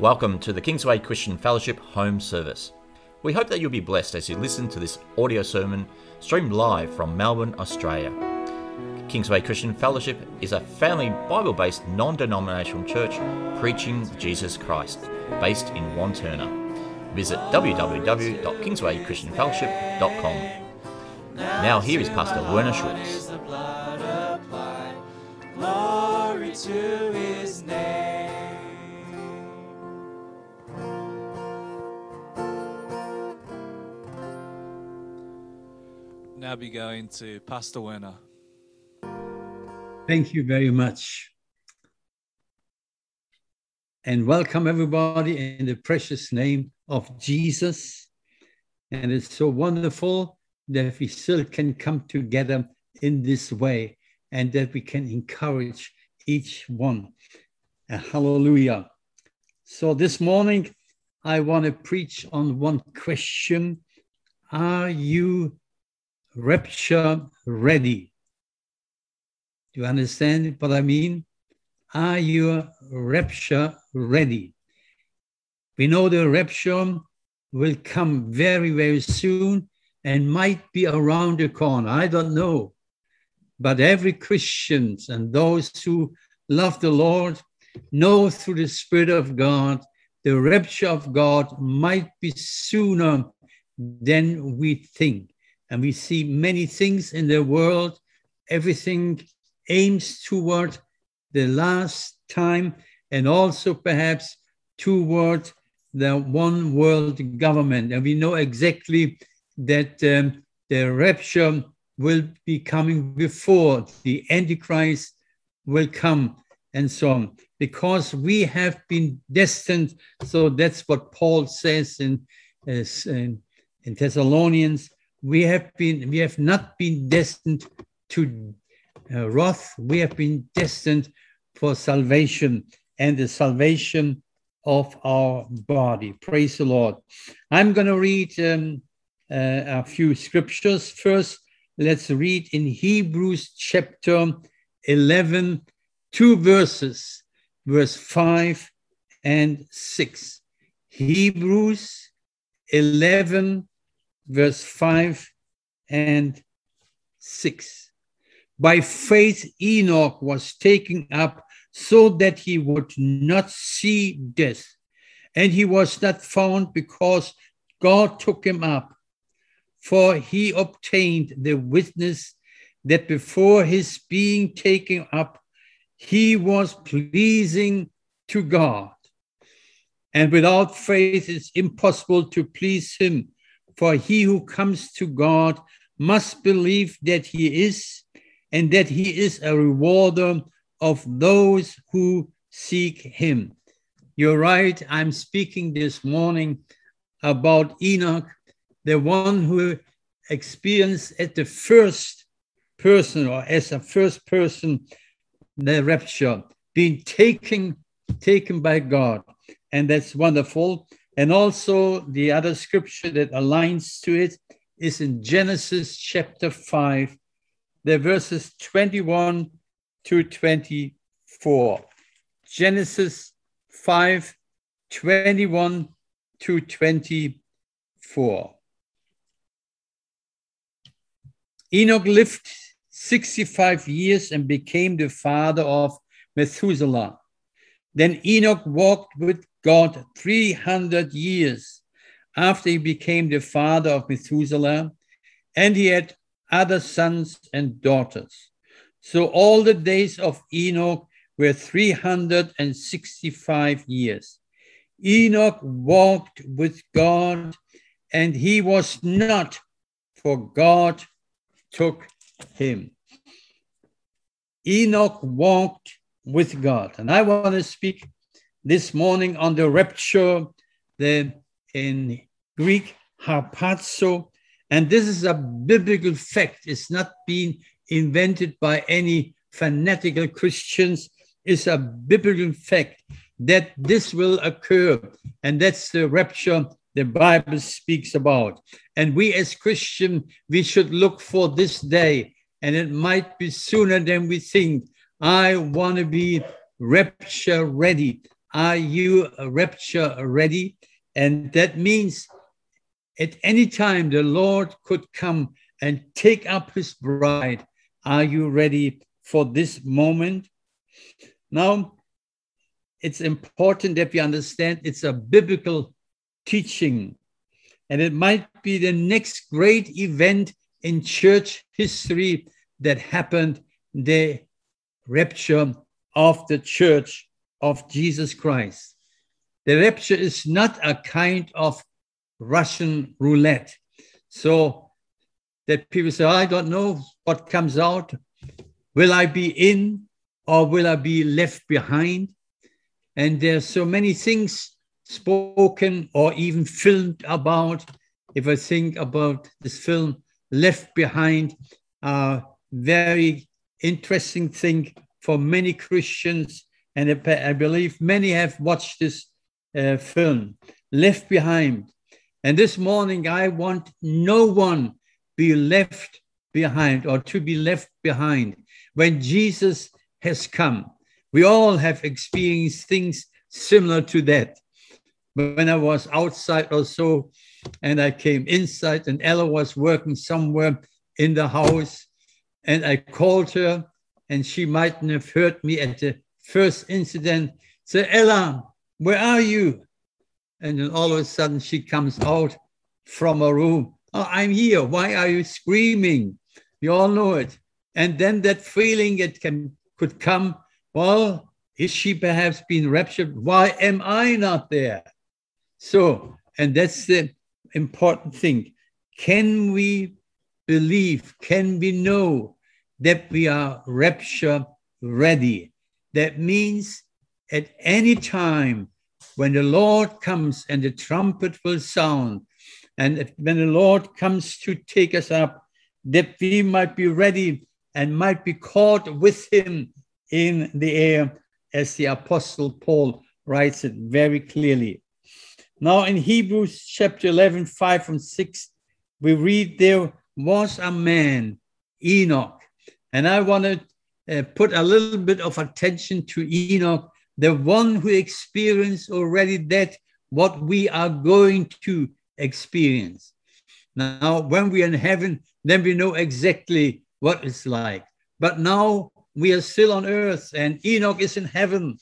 Welcome to the Kingsway Christian Fellowship home service. We hope that you'll be blessed as you listen to this audio sermon streamed live from Melbourne, Australia. Kingsway Christian Fellowship is a family Bible based non denominational church preaching Jesus Christ, based in Wantirna. Visit www.kingswaychristianfellowship.com. Now, here is Pastor Werner Schulz. Now be going to Pastor Werner. Thank you very much. And welcome everybody in the precious name of Jesus. And it's so wonderful that we still can come together in this way and that we can encourage each one. Hallelujah. So this morning, I want to preach on one question Are you rapture ready? Do you understand what I mean? Are you rapture ready? We know the rapture will come very, very soon and might be around the corner. I don't know. But every Christian and those who love the Lord know through the Spirit of God the rapture of God might be sooner than we think. And we see many things in the world. Everything aims toward the last time and also perhaps toward the one world government. And we know exactly that um, the rapture will be coming before the Antichrist will come and so on. Because we have been destined, so that's what Paul says in, uh, in, in Thessalonians, we have been, we have not been destined to uh, wrath, we have been destined for salvation and the salvation of our body. Praise the Lord. I'm going to read um, uh, a few scriptures. First, let's read in Hebrews chapter 11, two verses, verse 5 and 6. Hebrews 11, verse 5 and 6. By faith, Enoch was taken up so that he would not see death. And he was not found because God took him up for he obtained the witness that before his being taken up, he was pleasing to God. And without faith, it's impossible to please him, for he who comes to God must believe that he is, and that he is a rewarder of those who seek him. You're right, I'm speaking this morning about Enoch the one who experienced at the first person or as a first person the rapture, being taken taken by God. And that's wonderful. And also the other scripture that aligns to it is in Genesis chapter 5, the verses 21 to 24. Genesis 5, 21 to 24. Enoch lived 65 years and became the father of Methuselah. Then Enoch walked with God 300 years after he became the father of Methuselah, and he had other sons and daughters. So all the days of Enoch were 365 years. Enoch walked with God, and he was not, for God took him. Enoch walked with God. And I want to speak this morning on the rapture, the in Greek harpazo. And this is a biblical fact. It's not being invented by any fanatical Christians. It's a biblical fact that this will occur. And that's the rapture the Bible speaks about. And we as Christians, we should look for this day, and it might be sooner than we think. I want to be rapture ready. Are you rapture ready? And that means at any time the Lord could come and take up his bride. Are you ready for this moment? Now, it's important that we understand it's a biblical teaching, and it might be the next great event in church history that happened the rapture of the church of Jesus Christ. The rapture is not a kind of Russian roulette. So that people say, I don't know what comes out. Will I be in or will I be left behind? And there's so many things spoken or even filmed about. If I think about this film, Left Behind, a very interesting thing for many Christians. And I believe many have watched this uh, film, Left Behind. And this morning, I want no one be left behind or to be left behind when Jesus has come. We all have experienced things similar to that. When I was outside or so, and I came inside, and Ella was working somewhere in the house, and I called her, and she mightn't have heard me at the first incident. Say, Ella, where are you? And then all of a sudden she comes out from a room. Oh, I'm here. Why are you screaming? You all know it. And then that feeling it can could come. Well, is she perhaps being raptured? Why am I not there? So, and that's the important thing. Can we believe? Can we know that we are rapture ready? That means at any time when the Lord comes and the trumpet will sound, and when the Lord comes to take us up, that we might be ready and might be caught with him in the air, as the Apostle Paul writes it very clearly. Now, in Hebrews chapter 11, 5 and 6, we read there was a man, Enoch. And I want to uh, put a little bit of attention to Enoch the one who experienced already that what we are going to experience. Now, when we are in heaven, then we know exactly what it's like. But now we are still on earth, and Enoch is in heaven.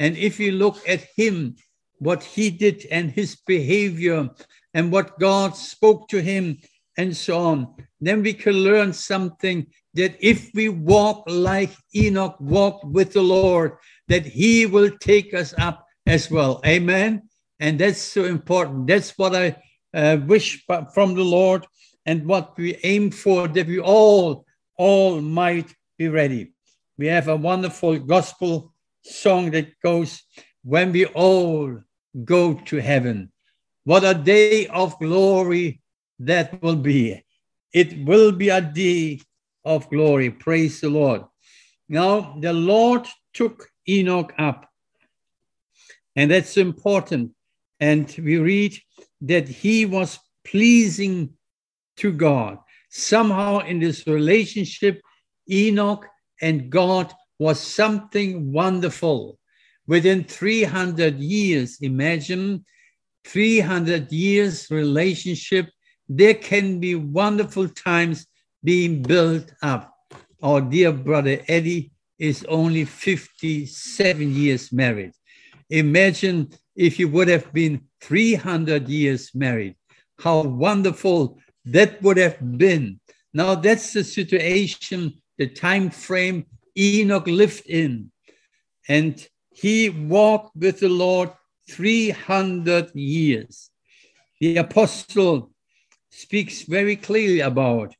And if you look at him, what he did and his behavior, and what God spoke to him, and so on, then we can learn something that if we walk like Enoch walked with the Lord, that he will take us up as well. Amen. And that's so important. That's what I uh, wish from the Lord and what we aim for, that we all, all might be ready. We have a wonderful gospel song that goes, When we all go to heaven. What a day of glory that will be. It will be a day of glory. Praise the Lord. Now, the Lord took Enoch up. And that's important. And we read that he was pleasing to God. Somehow in this relationship, Enoch and God was something wonderful. Within 300 years, imagine 300 years relationship, there can be wonderful times being built up. Our dear brother Eddie is only 57 years married. Imagine if you would have been 300 years married. How wonderful that would have been. Now that's the situation, the time frame Enoch lived in. And he walked with the Lord 300 years. The apostle speaks very clearly about,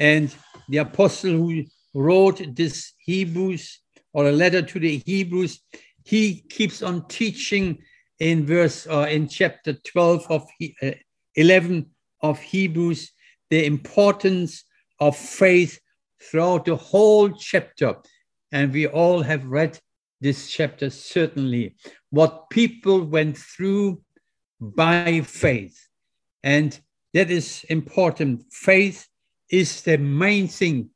and the apostle who wrote this Hebrews or a letter to the Hebrews, he keeps on teaching in verse or uh, in chapter 12 of uh, 11 of Hebrews the importance of faith throughout the whole chapter. And we all have read this chapter certainly, what people went through by faith. And that is important. Faith is the main thing.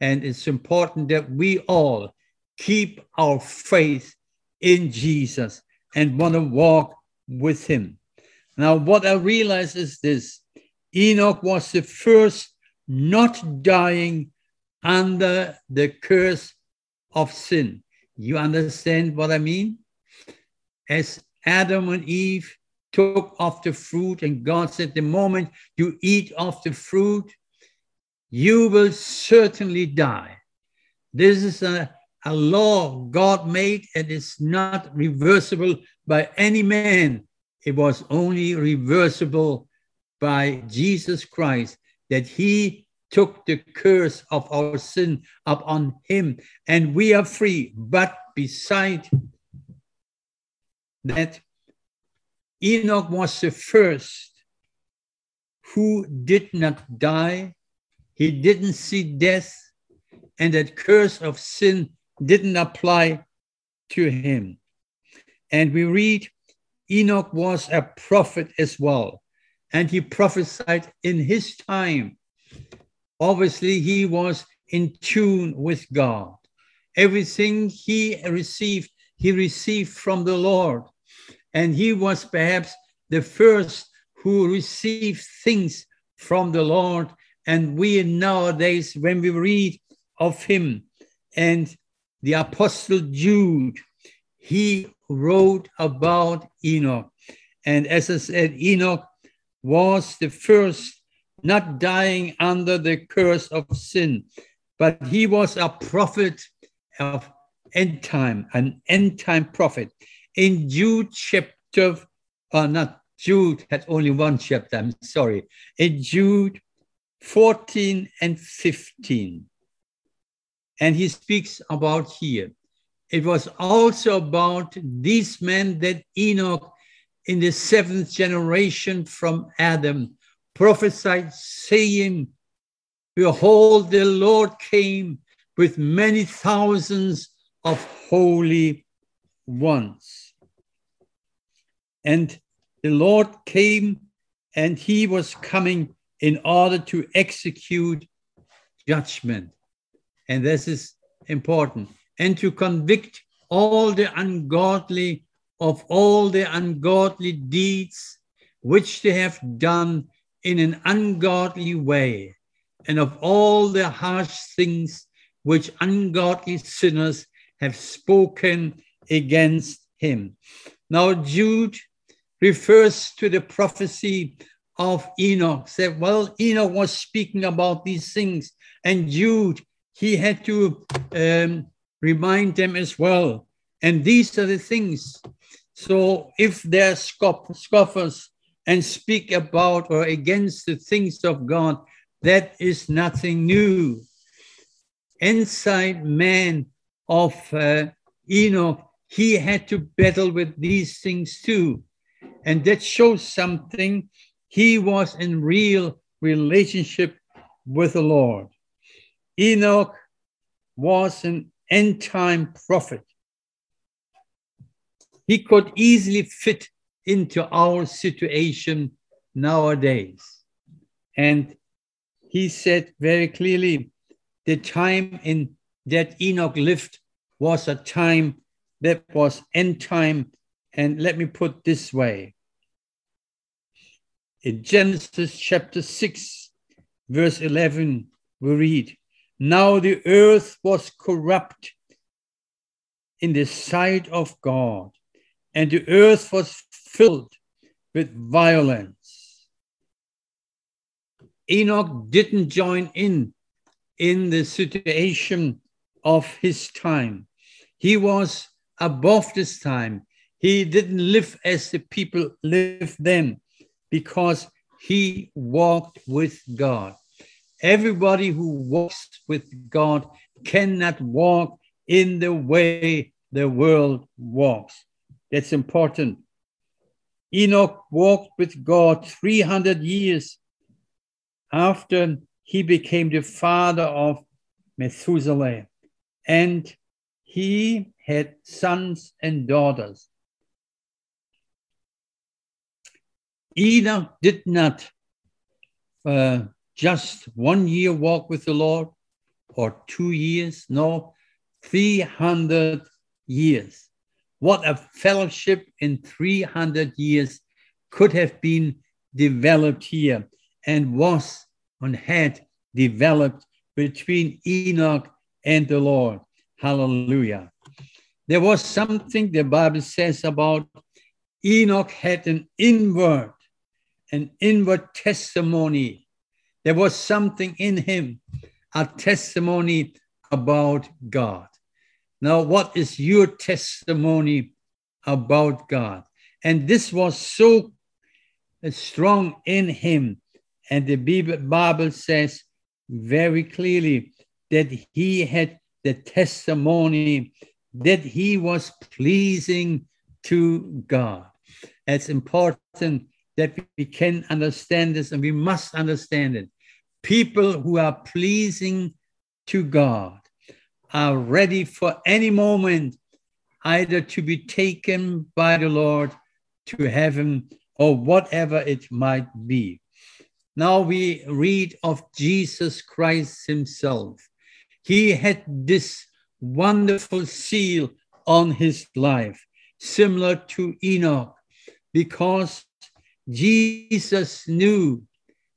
And it's important that we all keep our faith in Jesus. and want to walk with him. Now, what I realize is this Enoch was the first not dying under the curse of sin. You understand what I mean? As Adam and Eve took of the fruit, and God said, The moment you eat of the fruit, you will certainly die. This is a, a law God made, and it's not reversible by any man. It was only reversible by Jesus Christ, that he took the curse of our sin upon him, and we are free. But beside that, Enoch was the first who did not die, he didn't see death, and that curse of sin didn't apply to him. And we read Enoch was a prophet as well, and he prophesied in his time. Obviously, he was in tune with God. Everything he received, he received from the Lord. And he was perhaps the first who received things from the Lord. And we nowadays, when we read of him and the Apostle Jude, he wrote about Enoch. And as I said, Enoch was the first not dying under the curse of sin, but he was a prophet of end time, an end time prophet. In Jude chapter, uh, not Jude had only one chapter, I'm sorry. In Jude 14 and 15. And he speaks about here it was also about these men that Enoch in the seventh generation from Adam prophesied, saying, Behold, the Lord came with many thousands of holy ones. And the Lord came and he was coming in order to execute judgment. And this is important and to convict all the ungodly of all the ungodly deeds which they have done in an ungodly way, and of all the harsh things which ungodly sinners have spoken against him. Now, Jude refers to the prophecy of Enoch. Said, well, Enoch was speaking about these things, and Jude, he had to um, remind them as well. And these are the things. So if they're scoff- scoffers and speak about or against the things of God, that is nothing new. Inside man of uh, Enoch, he had to battle with these things too. And that shows something. He was in real relationship with the Lord. Enoch was an end time prophet. He could easily fit into our situation nowadays. And he said very clearly the time in that Enoch lived was a time that was end time. And let me put this way. In Genesis chapter 6, verse 11, we read, now the earth was corrupt in the sight of God, and the earth was filled with violence. Enoch didn't join in in the situation of his time. He was above this time. He didn't live as the people lived then because he walked with God. Everybody who walks with God cannot walk in the way the world walks. That's important. Enoch walked with God 300 years after he became the father of Methuselah, and he had sons and daughters. Enoch did not uh, just one year walk with the Lord or two years, no, 300 years. what a fellowship in 300 years could have been developed here and was and had developed between Enoch and the Lord. Hallelujah. There was something the Bible says about Enoch had an inward, an inward testimony. There was something in him, a testimony about God. Now, what is your testimony about God? And this was so uh, strong in him. And the Bible says very clearly that he had the testimony that he was pleasing to God. It's important that we can understand this and we must understand it. People who are pleasing to God are ready for any moment either to be taken by the Lord to heaven or whatever it might be. Now we read of Jesus Christ himself. He had this wonderful seal on his life, similar to Enoch, because Jesus knew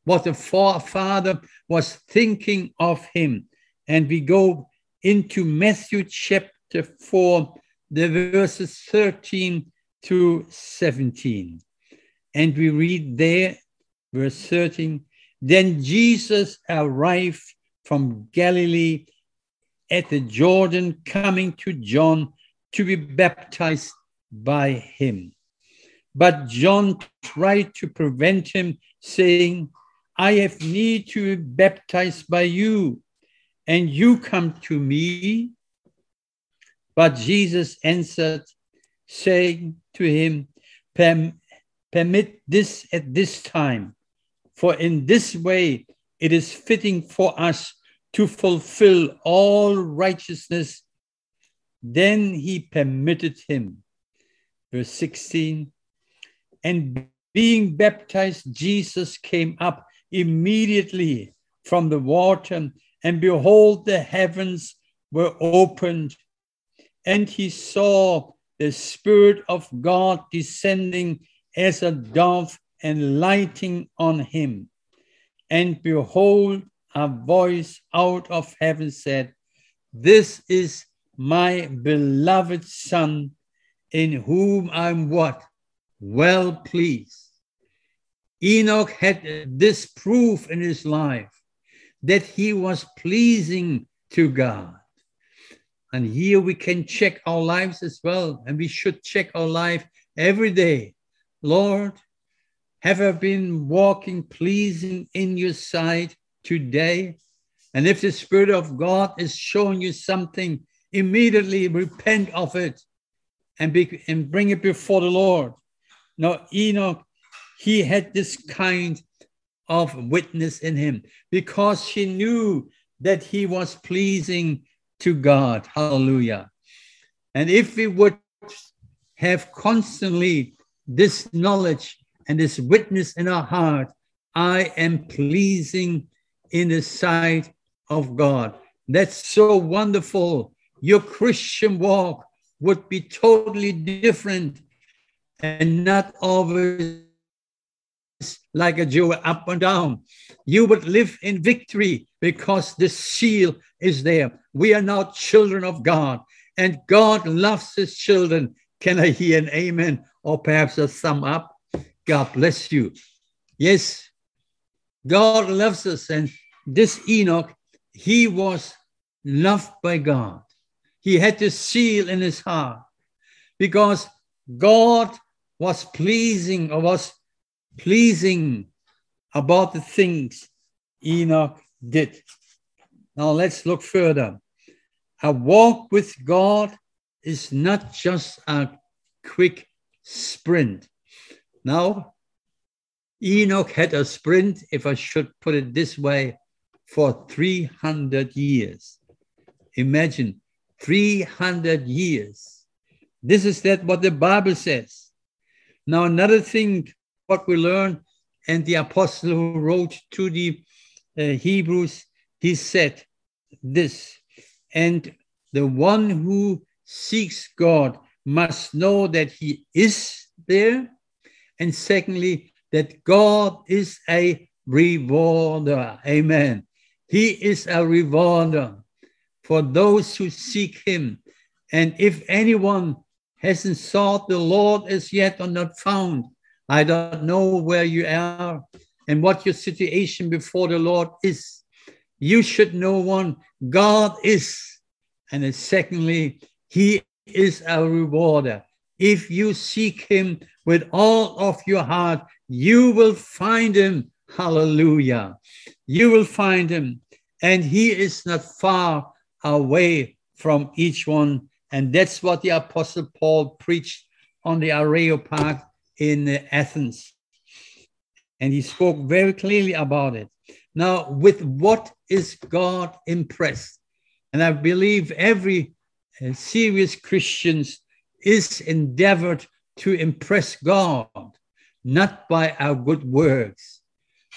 what the Father was thinking of him. And we go into Matthew chapter 4, the verses 13 to 17. And we read there, verse 13 Then Jesus arrived from Galilee at the Jordan, coming to John to be baptized by him. But John tried to prevent him, saying, I have need to be baptized by you, and you come to me. But Jesus answered, saying to him, Permit this at this time, for in this way it is fitting for us to fulfill all righteousness. Then he permitted him. Verse 16 And being baptized, Jesus came up immediately from the water, and behold, the heavens were opened, and he saw the Spirit of God descending as a dove and lighting on him. And behold, a voice out of heaven said, This is my beloved Son, in whom I'm what? Well pleased. Enoch had this proof in his life that he was pleasing to God. And here we can check our lives as well. And we should check our life every day. Lord, have I been walking pleasing in your sight today? And if the Spirit of God is showing you something, immediately repent of it and, be, and bring it before the Lord. Now, Enoch, he had this kind of witness in him because he knew that he was pleasing to God. Hallelujah. And if we would have constantly this knowledge and this witness in our heart, I am pleasing in the sight of God. That's so wonderful. Your Christian walk would be totally different and not always like a Jew up and down. You would live in victory because the seal is there. We are now children of God, and God loves his children. Can I hear an amen or perhaps a sum up? God bless you. Yes, God loves us, and this Enoch, he was loved by God. He had the seal in his heart because God was pleasing or was pleasing about the things Enoch did. Now let's look further. A walk with God is not just a quick sprint. Now, Enoch had a sprint, if I should put it this way, for 300 years. Imagine 300 years. This is that what the Bible says. Now, another thing, what we learn, and the apostle who wrote to the uh, Hebrews, he said this, and the one who seeks God must know that he is there. And secondly, that God is a rewarder. Amen. He is a rewarder for those who seek him. And if anyone hasn't sought the Lord as yet or not found, I don't know where you are and what your situation before the Lord is. You should know one, God is. And then secondly, he is a rewarder. If you seek him with all of your heart, you will find him. Hallelujah. You will find him. And he is not far away from each one. And that's what the Apostle Paul preached on the Areopag in Athens. And he spoke very clearly about it. Now, with what is God impressed? And I believe every uh, serious Christian is endeavored to impress God, not by our good works,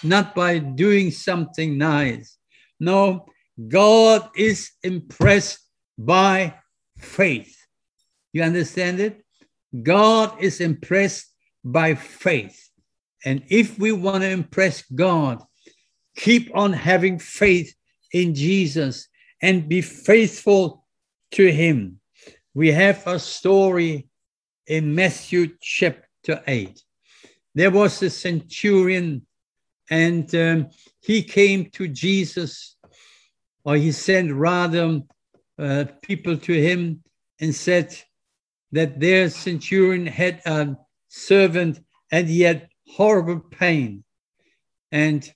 not by doing something nice. No, God is impressed by faith. You understand it? God is impressed by faith. And if we want to impress God, keep on having faith in Jesus and be faithful to Him. We have a story in Matthew chapter 8. There was a centurion, and um, he came to Jesus, or he sent rather uh, people to him and said that their centurion had a servant and he had horrible pain. And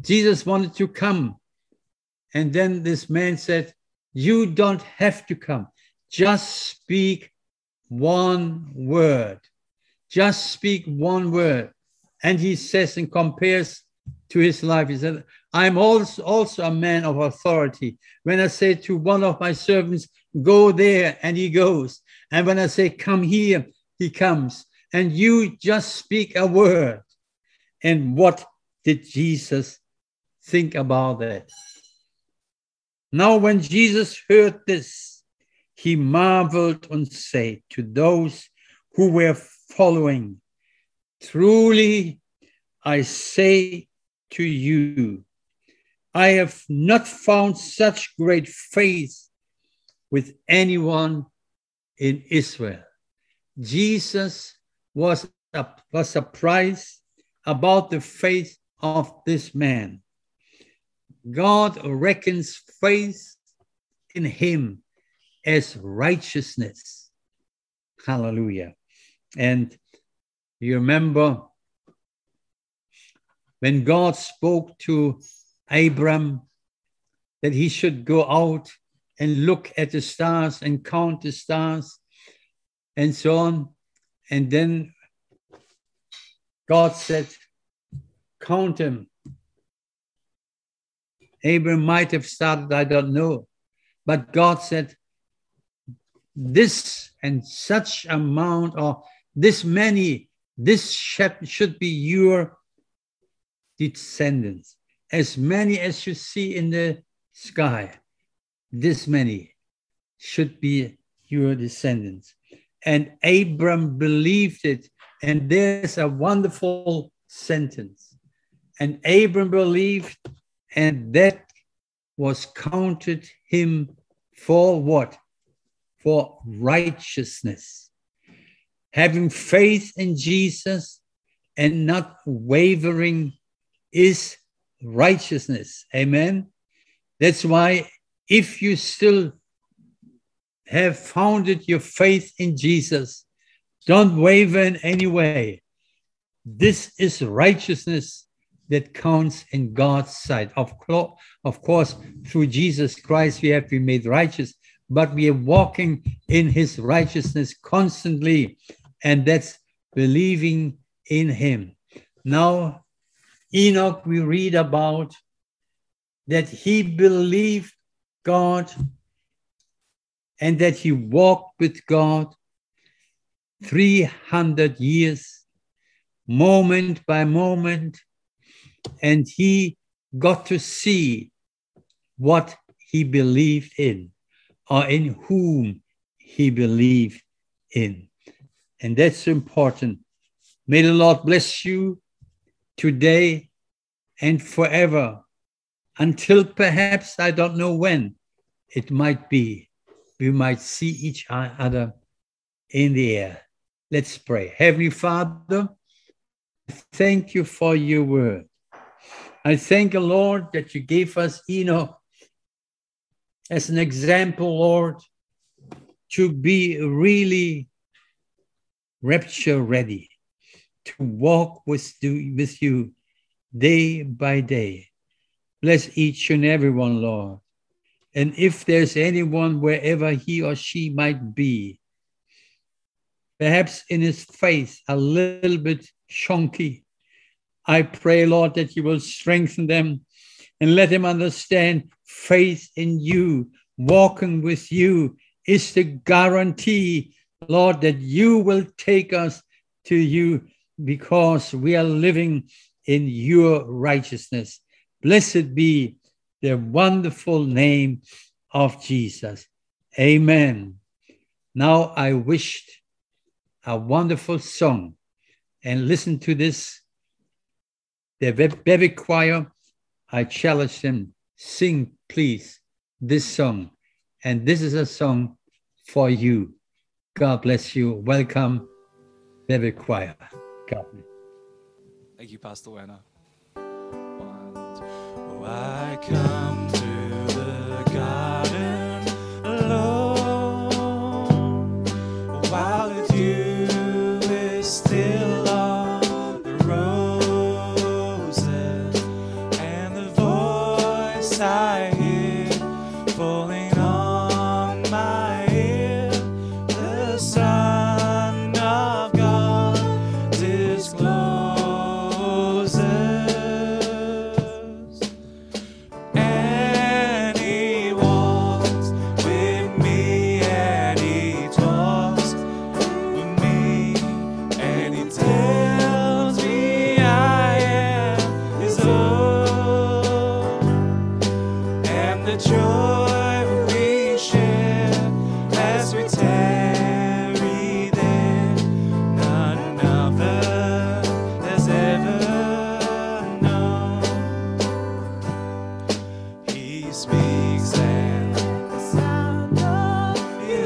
Jesus wanted to come. And then this man said, You don't have to come. Just speak one word. Just speak one word. And he says and compares to his life, he said, I'm also, also a man of authority. When I say to one of my servants, Go there, and he goes. And when I say, Come here, he comes. And you just speak a word. And what did Jesus think about that? Now, when Jesus heard this, he marveled and said to those who were following, Truly, I say to you, I have not found such great faith with anyone in Israel. Jesus was, was surprised about the faith of this man. God reckons faith in him as righteousness. Hallelujah. And you remember when God spoke to Abram that he should go out and look at the stars and count the stars and so on. And then God said, Count them. Abraham might have started, I don't know. But God said, This and such amount, or this many, this should be your descendants. As many as you see in the sky, this many should be your descendants. And Abram believed it. And there's a wonderful sentence. And Abram believed, and that was counted him for what? For righteousness. Having faith in Jesus and not wavering is righteousness. Amen. That's why if you still have founded your faith in Jesus, don't waver in any way. This is righteousness that counts in God's sight. Of, of course, through Jesus Christ, we have been made righteous, but we are walking in his righteousness constantly, and that's believing in him. Now, Enoch, we read about that he believed God and that he walked with God 300 years, moment by moment, and he got to see what he believed in or in whom he believed in. And that's important. May the Lord bless you today and forever until perhaps I don't know when it might be. We might see each other in the air. Let's pray. Heavenly Father, thank you for your word. I thank you, Lord, that you gave us Enoch as an example, Lord, to be really rapture ready, to walk with, with you day by day. Bless each and every one, Lord. And if there's anyone wherever he or she might be, perhaps in his face a little bit chunky, I pray, Lord, that you will strengthen them and let them understand faith in you, walking with you is the guarantee, Lord, that you will take us to you because we are living in your righteousness. Blessed be the wonderful name of Jesus. Amen. Now I wished a wonderful song and listen to this. The baby choir, I challenge them, sing please this song. And this is a song for you. God bless you. Welcome, baby choir. Copy. Thank you, Pastor Werner. Oh, I come to the garden alone while it's you.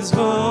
Is voice.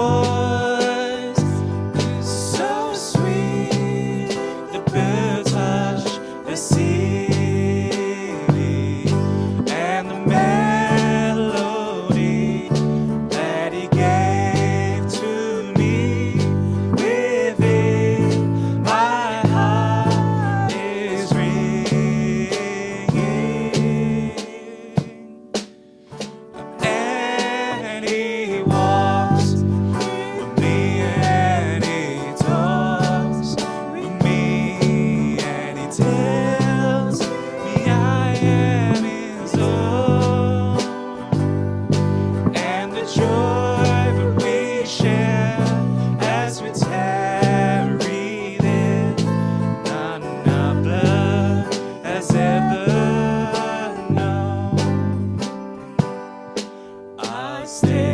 stay.